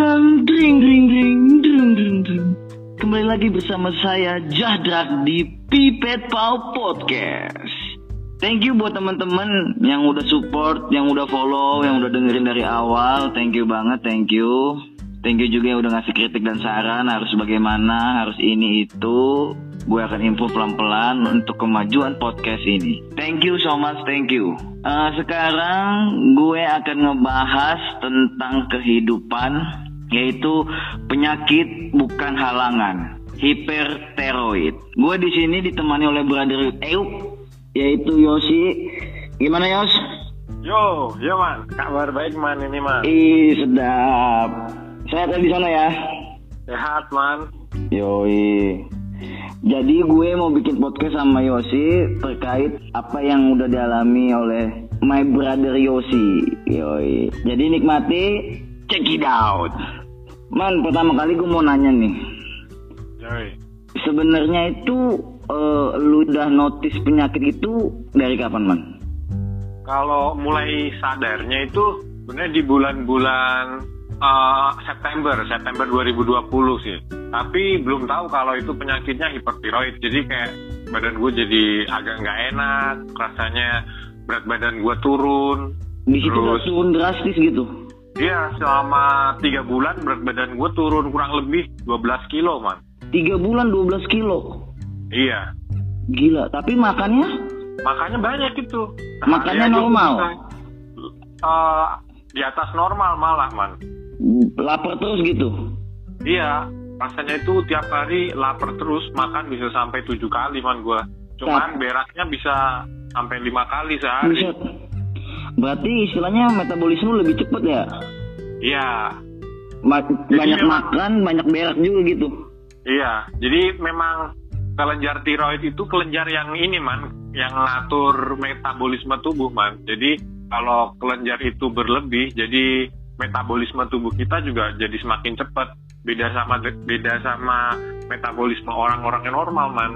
Drang, dring, dring, dring, dring, dring, dring. Kembali lagi bersama saya Jadrak di Pipet Pau Podcast. Thank you buat teman-teman yang udah support, yang udah follow, yang udah dengerin dari awal. Thank you banget, thank you. Thank you juga yang udah ngasih kritik dan saran harus bagaimana, harus ini itu. Gue akan improve pelan-pelan untuk kemajuan podcast ini. Thank you so much, thank you. Eh, sekarang gue akan ngebahas tentang kehidupan, yaitu penyakit bukan halangan, hiperteroid. Gue di sini ditemani oleh brother Euk, yaitu Yosi. Gimana Yos? Yo, yo man, kabar baik man ini man. Ih sedap. Sehat di sana ya. Sehat man. Yoi. Jadi gue mau bikin podcast sama Yosi terkait apa yang udah dialami oleh my brother Yosi. Yoi. Jadi nikmati, check it out. Man, pertama kali gue mau nanya nih. Sebenarnya itu eh, lu udah notice penyakit itu dari kapan, Man? Kalau mulai sadarnya itu sebenarnya di bulan-bulan eh, September, September 2020 sih. Tapi belum tahu kalau itu penyakitnya hipertiroid. Jadi kayak badan gue jadi agak nggak enak, rasanya berat badan gue turun. Di situ Terus? turun drastis gitu. Iya, selama tiga bulan berat badan gue turun kurang lebih 12 kilo man. Tiga bulan 12 kilo. Iya, Gila, tapi makannya makanya banyak itu. Makannya Hari aja normal? bisa, eh, di atas normal malah man. lapar terus gitu. Iya, rasanya itu tiap hari lapar terus, makan bisa sampai tujuh kali man gua. Cuman beraknya bisa sampai lima kali sehari. Buset. Berarti istilahnya metabolisme lebih cepet ya? Iya, Ma- banyak memang- makan, banyak berak juga gitu. iya. Jadi memang kelenjar tiroid itu kelenjar yang ini man, yang ngatur metabolisme tubuh man. Jadi kalau kelenjar itu berlebih, jadi metabolisme tubuh kita juga jadi semakin cepat. Beda sama beda sama metabolisme orang-orang yang normal man.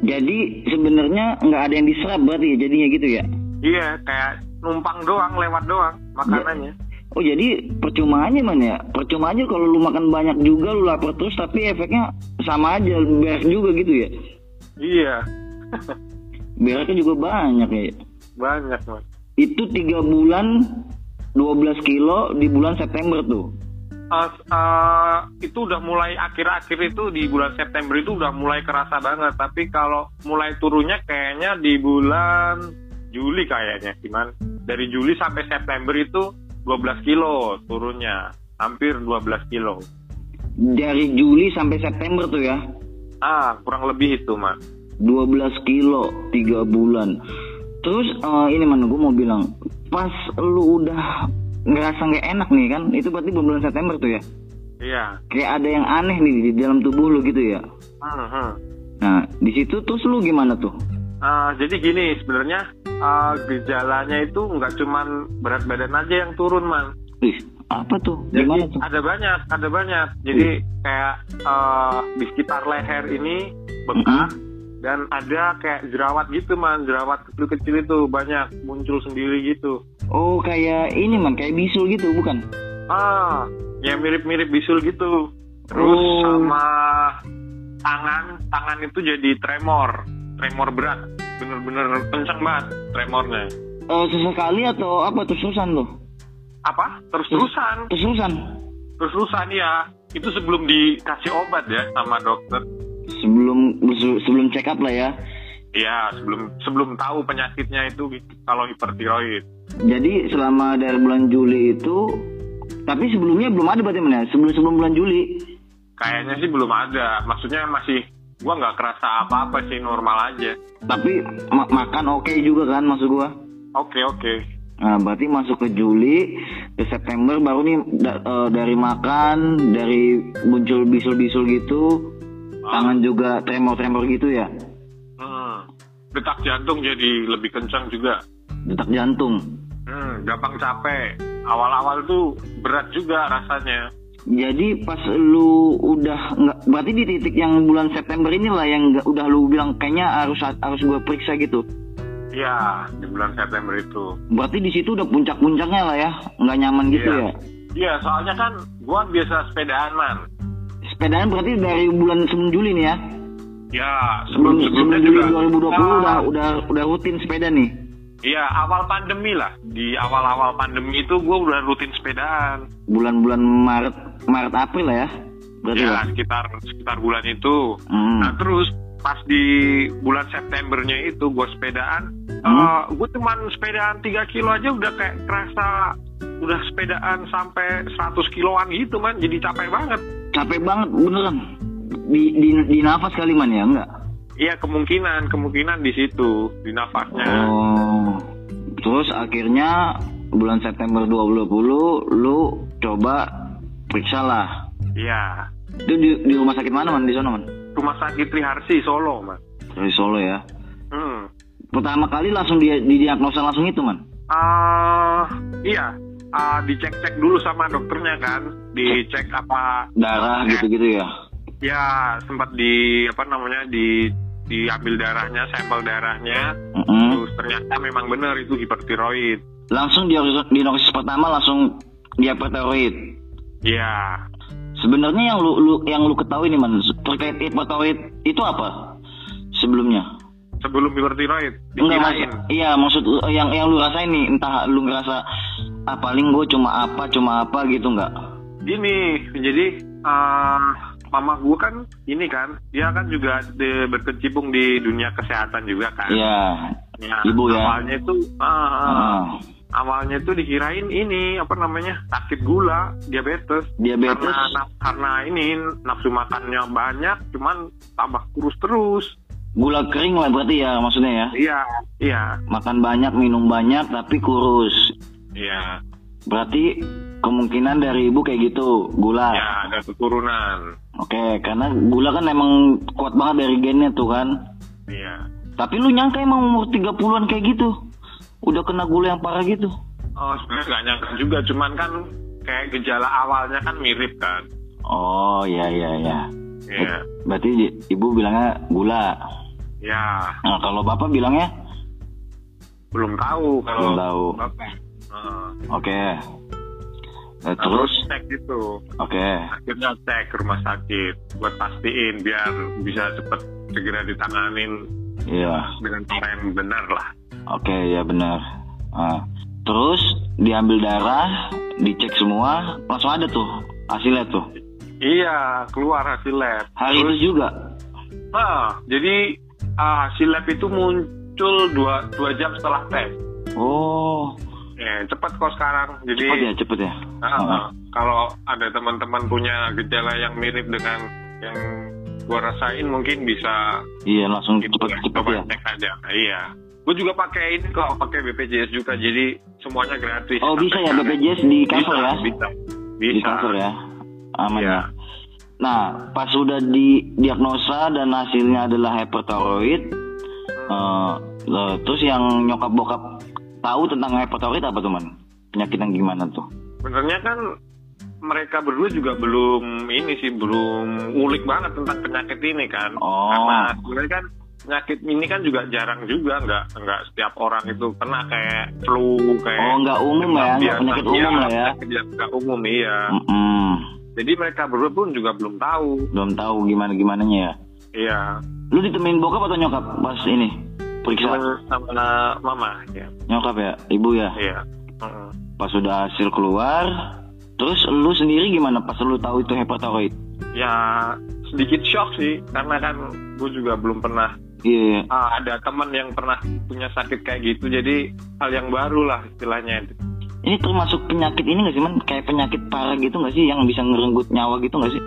Jadi sebenarnya nggak ada yang diserap berarti ya jadinya gitu ya? Iya, kayak numpang doang, lewat doang makanannya. Oh jadi percuma aja man ya? Percuma aja kalau lu makan banyak juga lu lapar terus tapi efeknya sama aja berak juga gitu ya? Iya, Beraknya juga banyak ya. banyak man. Itu tiga bulan 12 kilo di bulan September tuh. Eh, eh, itu udah mulai akhir-akhir itu di bulan September itu udah mulai kerasa banget. Tapi kalau mulai turunnya kayaknya di bulan Juli kayaknya, gimana? Dari Juli sampai September itu 12 kilo turunnya, hampir 12 kilo. Dari Juli sampai September tuh ya? Ah, kurang lebih itu man. 12 kilo tiga bulan terus eh, ini mana gue mau bilang pas lu udah ngerasa nggak enak nih kan itu berarti bulan September tuh ya Iya. kayak ada yang aneh nih di dalam tubuh lu gitu ya Hmm, hmm. nah di situ terus lu gimana tuh Ah, jadi gini sebenarnya ah, gejalanya itu nggak cuman berat badan aja yang turun man. Ih, apa tuh Jadi gimana tuh ada banyak, ada banyak. Jadi kayak eh, di sekitar leher ini bengkak dan ada kayak jerawat gitu man, jerawat kecil-kecil itu banyak muncul sendiri gitu. oh kayak ini man kayak bisul gitu bukan Ah, ya mirip-mirip bisul gitu. Terus Oh. sama tangan, tangan itu jadi tremor, tremor berat, bener-bener kenceng banget tremornya. Eh, sesekali atau apa terus-terusan lo Apa? Terus-terusan, terus-terusan terus-terusan ya. Itu sebelum dikasih obat ya sama dokter. sebelum sebelum check up lah ya Iya, sebelum sebelum tahu penyakitnya itu kalau hipertiroid. Jadi selama dari bulan Juli itu tapi sebelumnya belum ada berarti mana? Sebelum sebelum bulan Juli. Kayaknya sih belum ada. Maksudnya masih gua nggak kerasa apa-apa sih normal aja. Tapi ma- makan oke juga kan maksud gua. Oke oke. Nah, berarti masuk ke Juli, ke September baru nih da- eh, dari makan, dari muncul bisul-bisul gitu, tangan juga tremor-tremor gitu ya. Hmm. Detak jantung jadi lebih kencang juga. Detak jantung. Hmm, gampang capek. Awal-awal tuh berat juga rasanya. Jadi pas lu udah nggak berarti di titik yang bulan September inilah yang nggak- udah lu bilang kayaknya harus harus gua periksa gitu. Iya, di bulan September itu. Berarti di situ udah puncak-puncaknya lah ya, nggak nyaman gitu Iya. ya. Iya, soalnya kan gua biasa sepedaan man. Sepedaan berarti dari bulan sebelum Juli nih ya? Ya, Sebelum, sebelum Juli juga. 2020 Ah, udah udah udah rutin sepeda nih. Iya, awal pandemi lah. Di awal-awal pandemi itu gua udah rutin sepedaan. Bulan-bulan Maret Maret April lah ya. Berarti Ya, sekitar sekitar bulan itu. Hmm. Nah, terus pas di bulan Septembernya itu gua sepedaan, Hmm. eh, gua cuman sepedaan 3 kilo aja udah kayak kerasa udah sepedaan sampai 100 kiloan gitu man, jadi capek banget. Capek banget beneran. Di di di nafas kali man ya enggak? Iya kemungkinan kemungkinan di situ di nafasnya. Oh. Terus akhirnya bulan September 2020 lu coba periksa lah. Iya. Itu di, di rumah sakit mana man di sana man? Rumah sakit Triharsi Solo man. Dari Solo ya. Hmm. Pertama kali langsung dia didiagnosa langsung itu man. Ah, iya. Ah, dicek-cek dulu sama dokternya kan, dicek apa Darah gitu-gitu ya. ya sempat di apa namanya di diambil darahnya, sampel darahnya, Mm-mm. terus ternyata memang benar itu hipertiroid. Langsung diagnosis, diagnosis pertama langsung diapertoid. Ya, Sebenarnya yang lu, lu yang lu ketahui nih man terkait hipertoid itu apa? Sebelumnya. sebelum hipertiroid Enggak dikirain. iya maksud yang yang lu rasain nih entah lu ngerasa ah paling gue cuma apa cuma apa gitu nggak? Gini, jadi ah, mama gue kan ini kan, dia kan juga di- berkecimpung di dunia kesehatan juga kan. Iya. Ya, Ibu ya? Awalnya itu ah, Ah. awalnya itu dikirain ini apa namanya sakit gula, diabetes. Diabetes. Karena karena ini nafsu makannya banyak, cuman tambah kurus terus. Gula kering lah berarti ya maksudnya ya. Iya, iya, Makan banyak, minum banyak tapi kurus. iya, Berarti kemungkinan dari ibu kayak gitu, gula. ya ada keturunan. Oke, karena gula kan emang kuat banget dari gennya tuh kan. Iya. Tapi lu nyangka emang umur 30-an kayak gitu? Udah kena gula yang parah gitu? Oh sebenarnya nggak nyangka juga, cuman kan kayak gejala awalnya kan mirip kan. Oh, iya iya iya. Iya, Berarti di- ibu bilangnya gula. ya Nah, kalau bapak bilangnya belum tahu kalau Belum tahu. Bapak. Oke. Eh, nah, terus cek gitu. oke. Akhirnya cek ke rumah sakit buat pastiin biar bisa cepet segera ditanganin Iya. dengan cara yang benar lah. Oke, ya benar. Ah. Terus diambil darah, dicek semua, langsung ada tuh hasilnya tuh. Iya, keluar hasil lab. Hari Terus, itu juga. nah, jadi ah, hasil lab itu muncul dua, dua jam setelah tes. Oh, Ya, cepat kok sekarang. Jadi cepet ya, cepet ya. ah, ah, kalau ada teman-teman punya gejala yang mirip dengan yang gua rasain mungkin bisa Iya, langsung gitu cepet ya, coba ya. cek aja. Iya. Gue juga pakai ini kok, pakai BPJS juga, jadi semuanya gratis. Oh, bisa ya BPJS di cover ya? Bisa. Bisa. Di cover ya. Aman Iya. ya. Nah, pas sudah didiagnosa dan hasilnya adalah hyperthyroid, eh, eh, terus yang nyokap bokap tahu tentang hyperthyroid apa tuh man? Penyakit yang gimana tuh? Sebenarnya kan mereka berdua juga belum ini sih belum ngulik banget tentang penyakit ini kan. Oh. Karena sebenarnya kan penyakit ini kan juga jarang juga nggak nggak setiap orang itu kena kayak flu kayak Oh, nggak umum ya, nggak penyakit umum lah ya. penyakit yang nggak umum iya. Mm-mm. Jadi mereka berdua pun juga belum tahu. Belum tahu gimana gimananya ya. Iya. Lu ditemenin bokap atau nyokap pas ini periksa? Sama, sama mama ya. Nyokap ya, ibu ya. Iya. Pas sudah hasil keluar, terus lu sendiri gimana pas lu tahu itu hyperthyroid? Ya sedikit shock sih karena kan gue juga belum pernah Iya. ah, ada teman yang pernah punya sakit kayak gitu jadi hal yang baru lah istilahnya Ini termasuk penyakit ini gak sih man? Kayak penyakit parah gitu gak sih yang bisa ngerenggut nyawa gitu gak sih?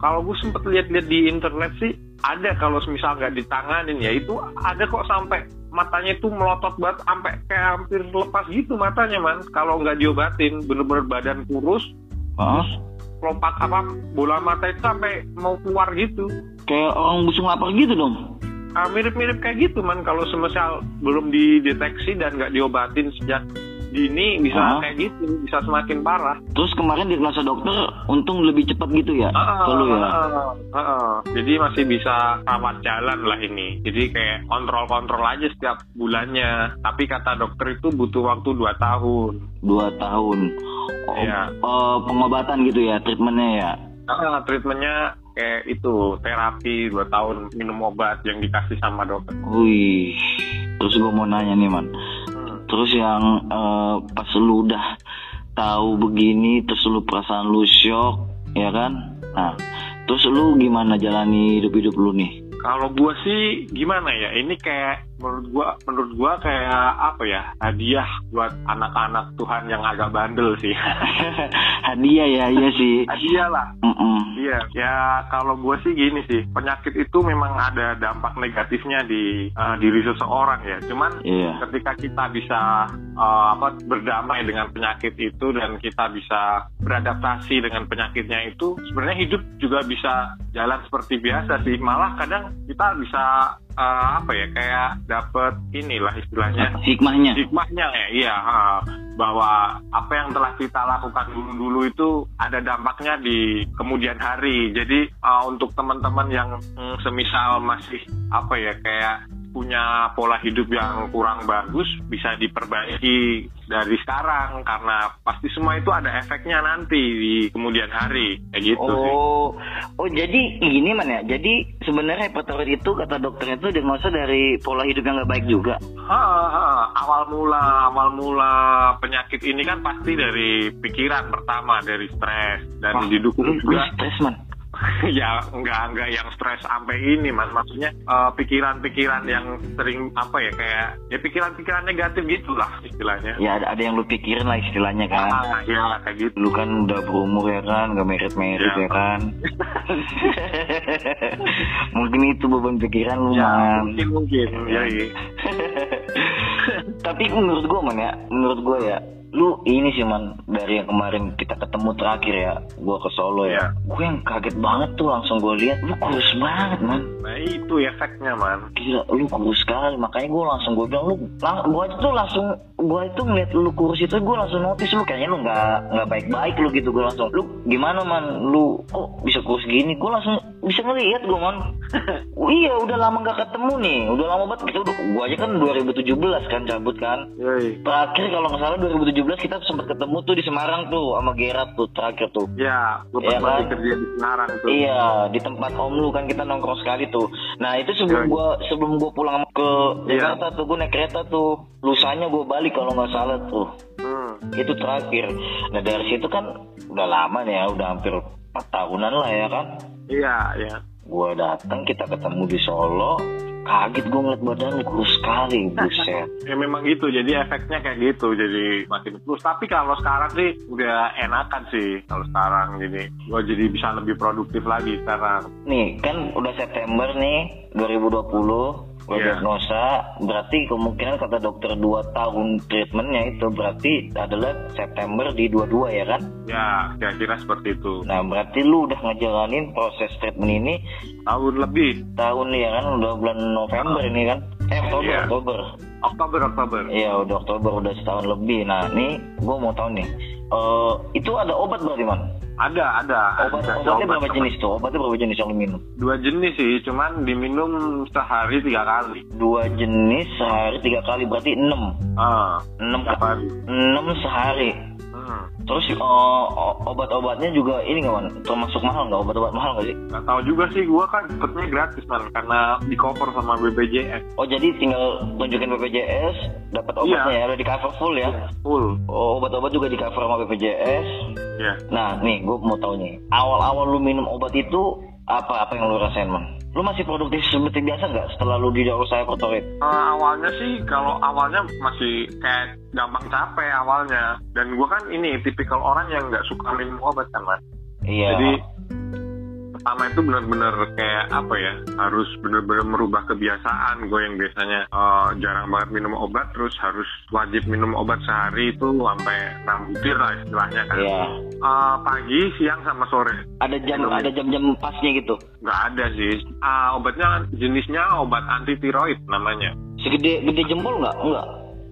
kalau gue sempet lihat-lihat di internet sih ada kalau misal nggak ditanganin ya itu ada kok sampai matanya itu melotot banget sampai kayak hampir lepas gitu matanya man kalau nggak diobatin bener-bener badan kurus Heeh. lompat apa bola mata itu sampai mau keluar gitu Kayak orang busung lapar gitu dong. Ah, mirip-mirip kayak gitu man kalau semisal belum dideteksi dan nggak diobatin sejak dini bisa Hah? kayak gitu, bisa semakin parah. Terus kemarin diagnosa dokter untung lebih cepat gitu ya? Heeh, Kalau ya. heeh, heeh. Jadi masih bisa rawat jalan lah ini. Jadi kayak kontrol-kontrol aja setiap bulannya. Tapi kata dokter itu butuh waktu 2 tahun. Dua tahun. Oh, Iya. oh, pengobatan gitu ya, treatmentnya ya. Heeh, treatmentnya kayak itu terapi 2 tahun minum obat yang dikasih sama dokter. Wih. Terus gue mau nanya nih man. Terus yang eh, pas lu udah tahu begini, terus lu perasaan lu shock, ya kan? Nah, terus lu gimana jalani hidup-hidup lu nih? Kalau gua sih gimana ya? Ini kayak menurut gua menurut gua kayak apa ya? Hadiah buat anak-anak Tuhan yang agak bandel sih. Hadiah ya, iya sih. Hadiah lah. Mm-mm. Iya, ya kalau gue sih gini sih, penyakit itu memang ada dampak negatifnya di eh, diri seseorang ya. Cuman Iya. ketika kita bisa eh, apa berdamai dengan penyakit itu dan kita bisa beradaptasi dengan penyakitnya itu, sebenarnya hidup juga bisa jalan seperti biasa sih. Malah kadang kita bisa eh, apa ya kayak dapet inilah istilahnya Hikmahnya. hikmahnya ya iya ha. bahwa apa yang telah kita lakukan dulu-dulu itu ada dampaknya di kemudian hari jadi uh, untuk teman-teman yang mm, semisal masih apa ya kayak punya pola hidup yang kurang bagus bisa diperbaiki dari sekarang karena pasti semua itu ada efeknya nanti di kemudian hari kayak gitu sih. Oh, oh jadi gini man ya. Jadi sebenarnya hepatoid itu kata dokter itu diagnosa dari pola hidup yang nggak baik juga. Ha, ha, awal mula awal mula penyakit ini kan pasti dari pikiran pertama dari stres dan Wah, didukung juga stres man. ya enggak enggak yang stres sampai ini mas maksudnya eh, pikiran-pikiran yang sering apa ya kayak ya pikiran-pikiran negatif gitulah istilahnya Ya ada, ada yang lu pikirin lah istilahnya kan. ah ya kayak gitu Lu kan udah berumur ya kan, gak merit-merit Ya. ya kan. Mungkin itu beban pikiran lu ya man. mungkin mungkin ya, iya. Tapi menurut gua man ya, menurut gua ya, lu ini sih man dari yang kemarin kita ketemu terakhir ya, gua ke Solo ya. Ya. Gue yang kaget banget tuh langsung gua lihat lu kurus banget man. nah itu efeknya man Gila, lu kurus sekali. Makanya gue langsung gue bilang lu, lang, gue itu langsung, gue itu ngeliat lu kurus itu gue langsung notice lu kayaknya lu nggak nggak baik-baik lu gitu. Gue langsung, lu gimana man? Lu kok bisa kurus gini? Gue langsung bisa ngeliat gue man. Oh, iya, udah lama nggak ketemu nih. Udah lama banget. Kita udah, gue aja kan 2017 kan cabut kan. Yoi. Terakhir kalau nggak salah 2017 kita sempat ketemu tuh di Semarang tuh sama Gerard tuh terakhir tuh. ya gue pernah kan? kerja di Semarang tuh Iya, di tempat om lu kan kita nongkrong sekali tuh. Nah itu sebelum gua sebelum gua pulang ke Iya. Jakarta tuh gua naik kereta tuh. Lusanya gua balik kalau nggak salah tuh. hmm. Itu terakhir. Nah dari situ kan udah lama nih ya, udah hampir 4 tahunan lah ya kan. Iya iya. Gua datang kita ketemu di Solo. Kaget gua ngeliat badan kurus sekali, buset. ya memang gitu. Jadi efeknya kayak gitu. Jadi makin terus tapi kalau sekarang sih udah enakan sih kalau sekarang. Jadi gue jadi bisa lebih produktif lagi sekarang. Nih kan udah September nih 2020 Gue Iya. diagnosa berarti kemungkinan kata dokter 2 tahun treatmentnya itu berarti adalah September di 22 ya kan? ya kira-kira seperti itu Nah berarti lu udah ngejalanin proses treatment ini tahun lebih tahun ya kan udah bulan November ini kan? Eh Oktober, Iya. Oktober. Oktober Oktober Iya udah Oktober udah setahun lebih. Nah nih gue mau tahu nih, eh itu ada obat berarti man? Ada ada Obat Ada obatnya obat. berapa jenis tuh? Obatnya berapa jenis yang lu minum? dua jenis sih cuman diminum sehari tiga kali Dua jenis sehari tiga kali berarti enam. ah Enam hari enam sehari. Hmm. Terus o- obat-obatnya juga ini nggak man? Termasuk mahal nggak? Obat-obat mahal nggak sih? Gak tahu juga sih gue kan dapetnya gratis man karena di cover sama BPJS Oh jadi tinggal tunjukin BPJS, dapat obatnya ya, udah di cover full ya? full Oh obat-obat juga di cover sama BPJS. ya Nah nih gue mau tahu nih, awal-awal lu minum obat itu apa apa yang lu rasain man? Lu masih produktif seperti biasa nggak setelah lu didiagnosa hyperthyroid? Eh, awalnya sih kalau awalnya masih kayak gampang capek awalnya dan gue kan ini tipikal orang yang nggak suka minum obat kan mas Iya. jadi pertama itu benar-benar kayak apa ya harus benar-benar merubah kebiasaan gue yang biasanya eh, jarang banget minum obat terus harus wajib minum obat sehari itu sampai 6 butir lah istilahnya kan Iya. Eh, pagi siang sama sore Ada jam Minum. ada jam-jam pasnya gitu. nggak ada sih Ah, obatnya jenisnya obat anti tiroid namanya Segede gede jempol nggak? Enggak.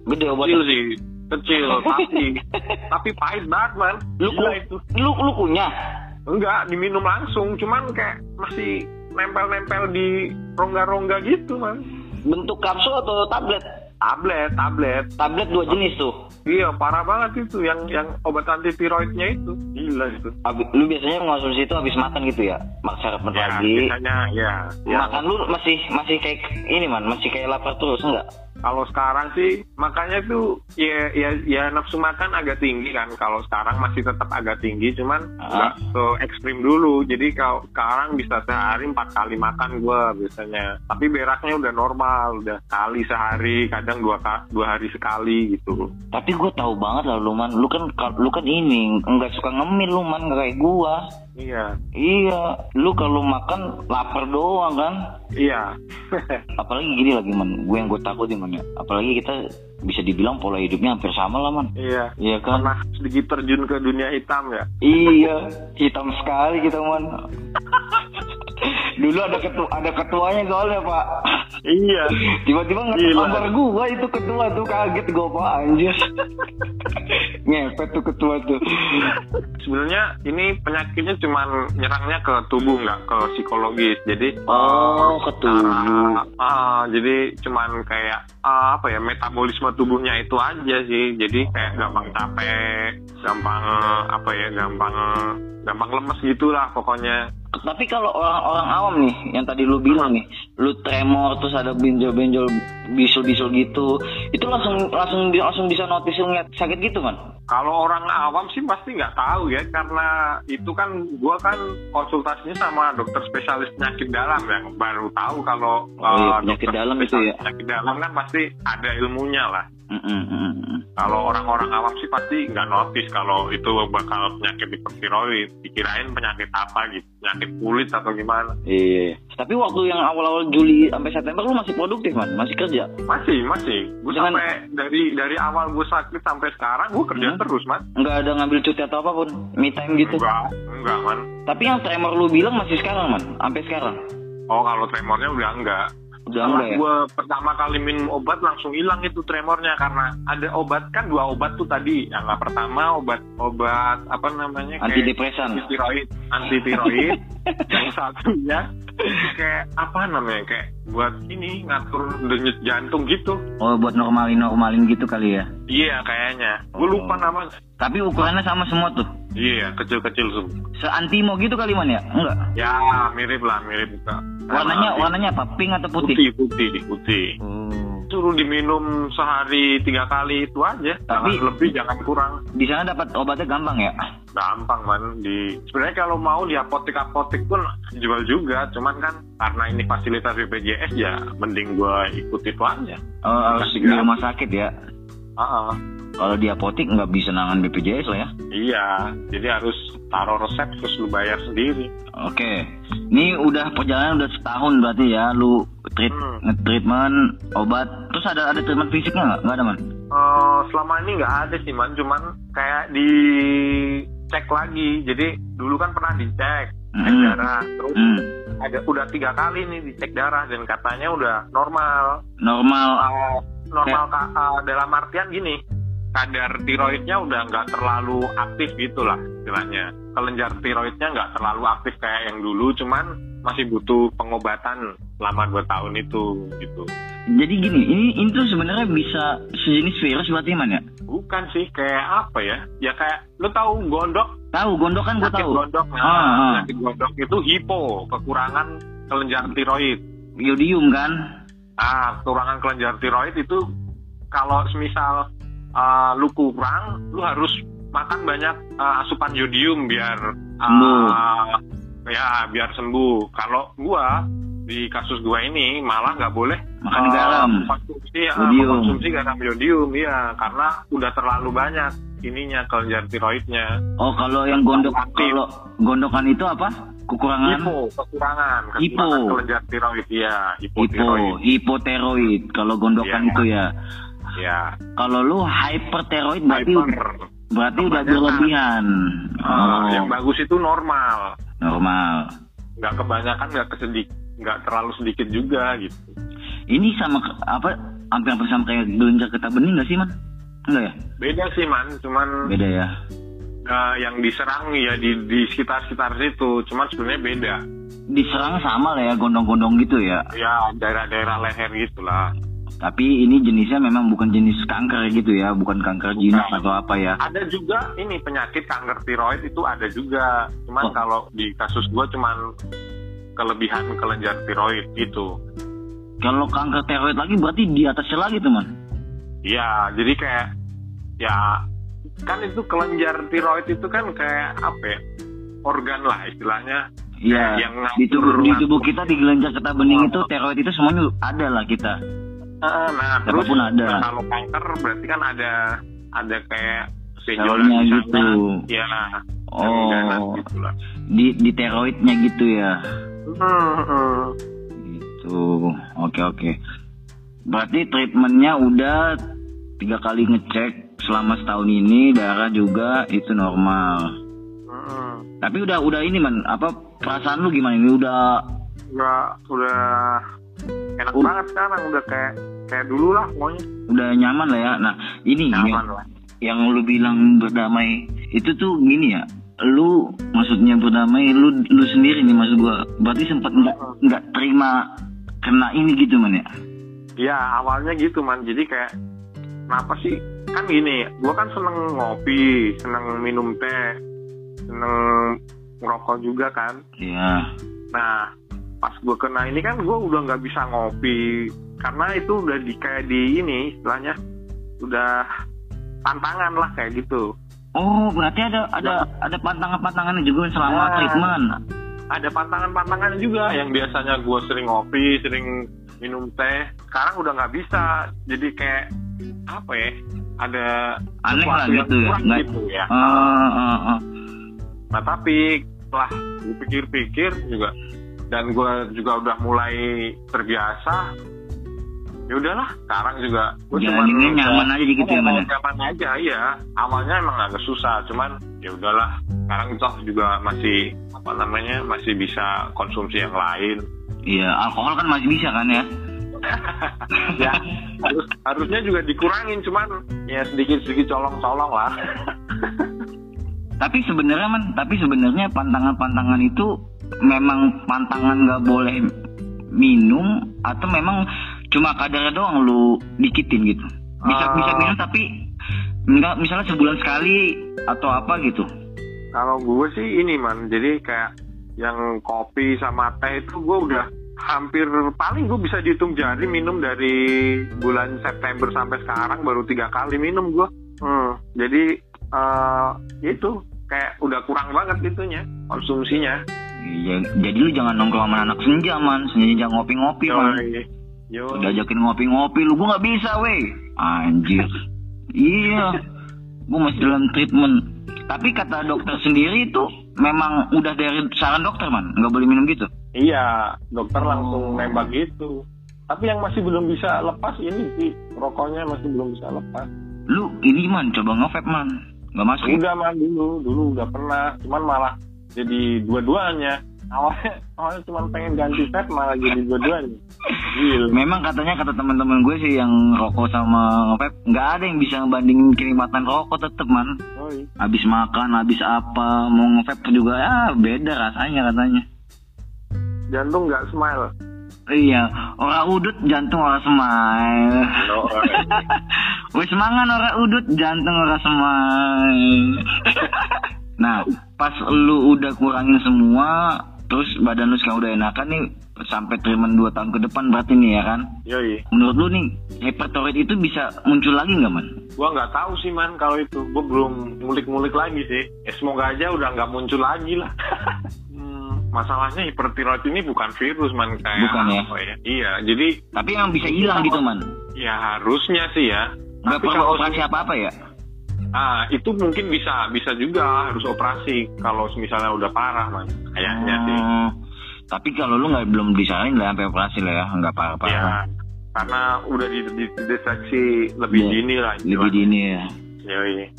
Gede kecil obatnya. sih kecil tapi tapi pahit banget man Lu Gila itu Lu lu kunyah. Enggak diminum langsung cuman kayak masih nempel-nempel di rongga-rongga gitu man Bentuk kapsul atau tablet? tablet tablet Tablet dua jenis tuh. iya parah banget itu yang yang obat anti tiroidnya itu gila itu Abi- lu biasanya mengonsumsi itu habis makan gitu ya? Mak sarapan ya pagi. biasanya ya, ya. Makan lu masih masih kayak ini man, masih kayak lapar terus enggak? Kalau sekarang sih makanya tuh ya ya ya nafsu makan agak tinggi kan. Kalau sekarang masih tetap agak tinggi, cuman Ah. nggak se ekstrim dulu. Jadi kalau sekarang bisa sehari empat kali makan gua biasanya. Tapi beraknya udah normal, udah kali sehari, kadang dua dua hari sekali gitu. Tapi gue tahu banget lah lu man, lu kan lu kan ini nggak suka ngemil lu man kayak gua. Iya, Iya, lu kalau makan lapar doang kan? iya. Apalagi gini lagi man, gue yang gue takutin man ya. Apalagi kita bisa dibilang pola hidupnya hampir sama lah man. iya. Iya kan? Pernah sedikit terjun ke dunia hitam ya? Iya, hitam sekali kita man. Dulu ada ketua, ada ketuanya soalnya pak. Iya. Tiba-tiba Gila. gambar gua itu ketua tuh kaget gua pak anjir. Ngepet tuh ketua tuh. Sebenarnya ini penyakitnya cuman nyerangnya ke tubuh nggak ke psikologis. Jadi Oh, ke tubuh. Ah, ah, jadi cuman kayak ah, apa ya metabolisme tubuhnya itu aja sih. Jadi kayak gampang capek, gampang apa ya, gampang gampang lemes gitulah pokoknya. Tapi kalau orang-orang awam nih, yang tadi lu bilang nih, lu tremor terus ada benjol-benjol bisul-bisul gitu, itu langsung langsung langsung bisa notice ngeliat sakit gitu kan? Kalau orang awam sih pasti nggak tahu ya karena itu kan gua kan konsultasinya sama dokter spesialis penyakit dalam yang baru tahu kalau Oh iya, uh, penyakit dalam itu ya. Penyakit dalam kan pasti ada ilmunya lah. Mm. Kalau orang-orang awam sih pasti nggak notice kalau itu bakal penyakit hipertiroid. Dikirain penyakit apa gitu, penyakit kulit atau gimana. Iya. Tapi waktu yang awal-awal Juli sampai September lu masih produktif man, masih kerja. Masih, masih. Gue Dengan- sampai dari dari awal gue sakit sampai sekarang gue kerja Hmm. terus, man. Nggak ada ngambil cuti atau apa pun, me time gitu. Enggak, enggak, man. Tapi yang tremor lu bilang masih sekarang man, sampai sekarang. Oh, kalau tremornya udah enggak. Udah Setelah ya? gue pertama kali minum obat langsung hilang itu tremornya karena ada obat kan dua obat tuh tadi. Yang nggak pertama obat obat apa namanya Antidepresan. anti tiroid, anti tiroid. yang satunya kayak apa namanya kayak buat ini ngatur denyut jantung gitu. Oh, buat normalin normalin gitu kali ya. Iya kayaknya. Gue lupa namanya. Tapi ukurannya sama semua tuh. Iya kecil-kecil semua. Seantimo gitu kali man ya? Enggak. Ya mirip lah mirip. Kak. Warnanya Sama- warnanya apa? Pink atau putih? putih putih putih. Oh. Suruh diminum sehari tiga kali itu aja. Tapi- jangan lebih jangan kurang. Di sana dapat obatnya gampang ya? gampang man di sebenarnya kalau mau di apotek apotek pun jual juga cuman kan karena ini fasilitas BPJS ya mending gua ikut itu aja Oh, harus di rumah sakit ya. Ah, ah. Kalau di apotek nggak bisa nangan BPJS lah ya. iya jadi harus taruh resep terus lu bayar sendiri Oke, ini udah perjalanan udah setahun berarti ya, lu treat Hmm. nge-treatment, obat, terus ada ada treatment fisiknya nggak? Nggak ada man? Eh, selama ini nggak ada sih man cuman kayak di cek lagi jadi dulu kan pernah dicek cek Hmm. darah terus Hmm. ada udah tiga kali nih dicek darah dan katanya udah normal Normal. Uh, normal ka- uh, dalam artian gini kadar tiroidnya udah nggak terlalu aktif gitu lah istilahnya kelenjar tiroidnya nggak terlalu aktif kayak yang dulu cuman masih butuh pengobatan selama dua tahun itu gitu Jadi gini, ini tuh sebenarnya bisa sejenis virus berarti man ya? bukan sih kayak apa ya ya kayak lu tahu gondok Tahu, gondok kan gue tahu. gondok nah, Ah, ah. sakit gondok itu hipo kekurangan kelenjar tiroid Iodium kan? Ah, kekurangan kelenjar tiroid itu kalau semisal uh, lu kurang, lu harus makan banyak uh, asupan yodium biar uh, Sembuh. ya biar sembuh. Kalau gua di kasus gua ini malah nggak boleh Makan uh, garam. konsumsi uh, Yodium. konsumsi garam yodium ya karena udah terlalu banyak ininya kelenjar tiroidnya. Oh, kalau yang gondok kalau gondokan itu apa? Kekurangan Hipo, kekurangan, Hipo. kelenjar tiroid ya, hipo, hipotiroid. hipoteroid. Kalau gondokan Iya. itu ya. Ya, Kalau lu hyperteroid berarti hyper. berarti udah berlebihan. Ah, Oh, yang bagus itu normal. normal. nggak kebanyakan nggak kesedik nggak terlalu sedikit juga gitu Ini sama apa hampir-hampir sama kayak gelenjar getah bening nggak sih man? Enggak ya? Beda sih man, cuman Beda ya. eh, yang diserang ya di di sekitar sekitar situ, cuman sebenarnya beda. Diserang sama lah ya, gondong-gondong gitu ya. Ya daerah-daerah leher gitulah. Tapi ini jenisnya memang bukan jenis kanker gitu ya, bukan kanker jinak Bukan. atau apa ya. Ada juga ini penyakit kanker tiroid itu ada juga, cuman Oh. kalau di kasus gua cuman kelebihan kelenjar tiroid gitu. Kalau kanker tiroid lagi berarti di atasnya lagi tuh man. Iya, jadi kayak ya kan itu kelenjar tiroid itu kan kayak apa ya? Organ lah istilahnya. Iya. Yang Di tubuh, di tubuh kita di kelenjar getah bening itu tiroid itu semuanya ada lah kita. Ah, Nah, terus ada. nah, kalau kanker berarti kan ada ada kayak Selnya gitu. Iya. Oh. ganas gitu lah. Di di tiroidnya gitu ya. Hmm, hmm. Gitu. Oke oke. Berarti treatmentnya udah tiga kali ngecek selama setahun ini darah juga itu normal. Hmm. Tapi udah udah ini man apa perasaan lu gimana ini udah Udah, udah enak Uh. banget sekarang udah kayak kayak dulu lah pokoknya udah nyaman lah ya. Nah ini nyaman yang, lah. yang lu bilang berdamai itu tuh gini ya. Lu maksudnya berdamai lu lu sendiri nih maksud gua. Berarti sempat nggak nggak terima kena ini gitu man ya. Iya awalnya gitu man jadi kayak kenapa sih kan gini gua kan seneng ngopi seneng minum teh seneng ngerokok juga kan Iya. nah pas gue kena ini kan gue udah nggak bisa ngopi. Karena itu udah di kayak di ini istilahnya udah tantangan lah kayak gitu. Oh berarti ada ada ada pantangan-pantangannya juga selama Ah. treatment. ada pantangan-pantangan juga yang biasanya gue sering ngopi sering minum teh. Sekarang udah nggak bisa. Jadi kayak apa ya ada Aneh lah gitu ya, nggak- gitu ya. Ah, ah, ah. nah tapi setelah gue pikir-pikir juga dan gue juga udah mulai terbiasa ya udahlah sekarang juga gue Jalaninnya nyaman aja gitu ya, Man, ya? nyaman aja iya awalnya emang agak susah cuman ya udahlah sekarang toh juga masih apa namanya masih bisa konsumsi yang lain Iya, alkohol kan masih bisa kan ya? ya harus harusnya juga dikurangin cuman ya sedikit sedikit colong-colong lah Tapi sebenarnya man, tapi sebenarnya pantangan-pantangan itu memang pantangan nggak boleh minum atau memang cuma kadarnya doang lu dikitin gitu. Bisa Ah. bisa minum tapi nggak misalnya sebulan sekali atau apa gitu. Kalau gue sih ini man, jadi kayak yang kopi sama teh itu gue udah hampir paling gue bisa dihitung jari minum dari bulan September sampai sekarang baru tiga kali minum gue. Hmm, jadi eh itu kayak udah kurang banget itunya konsumsinya. Iya, jadi lu jangan nongkrong sama anak senja man, senja jangan ngopi-ngopi man. Yoi. Yoi. Udah ajakin ngopi-ngopi lu, gua nggak bisa weh. Anjir. iya, gua masih dalam treatment. Tapi kata dokter sendiri itu memang udah dari saran dokter man, nggak boleh minum gitu. Iya, dokter langsung Oh. nembak gitu. Tapi yang masih belum bisa lepas ini sih rokoknya masih belum bisa lepas. Lu ini man, coba nge man, nggak masuk. Udah mah dulu, dulu udah pernah, cuman malah jadi dua-duanya. Awalnya, awalnya cuma pengen ganti vape malah jadi dua-duanya. Memang katanya kata teman-teman gue sih yang rokok sama nge nggak ada yang bisa ngebandingin kenikmatan rokok tetep man. Oi. Habis makan, habis apa, mau nge juga ya beda rasanya katanya. Jantung nggak smile. Iya, orang udut jantung orang. No, Wis mangan ora udut jantung ora smile. nah, pas lu udah kurangin semua, terus badan lu sekarang udah enakan nih sampai treatment 2 tahun ke depan berarti nih ya kan? Yoi. Menurut lu nih, hyperthyroid itu bisa muncul lagi nggak man? Gua nggak tahu sih man kalau itu. Gua belum ngulik-ngulik lagi sih. Ya semoga aja udah nggak muncul lagi lah. Hmm, masalahnya hipertiroid ini bukan virus man kayak Bukan ya? apa ya? Iya, jadi Tapi yang bisa hilang gitu man? ya harusnya sih ya. Nggak perlu operasi apa-apa ya? ah itu mungkin bisa bisa juga harus operasi kalau misalnya udah parah man. kayaknya hmm, sih ah, tapi kalau lu nggak belum disalahin lah sampai operasi lah ya nggak parah parah ya, karena udah dideteksi lebih ya, dini lah lebih dini ya. Yoi.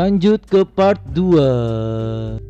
lanjut ke part 2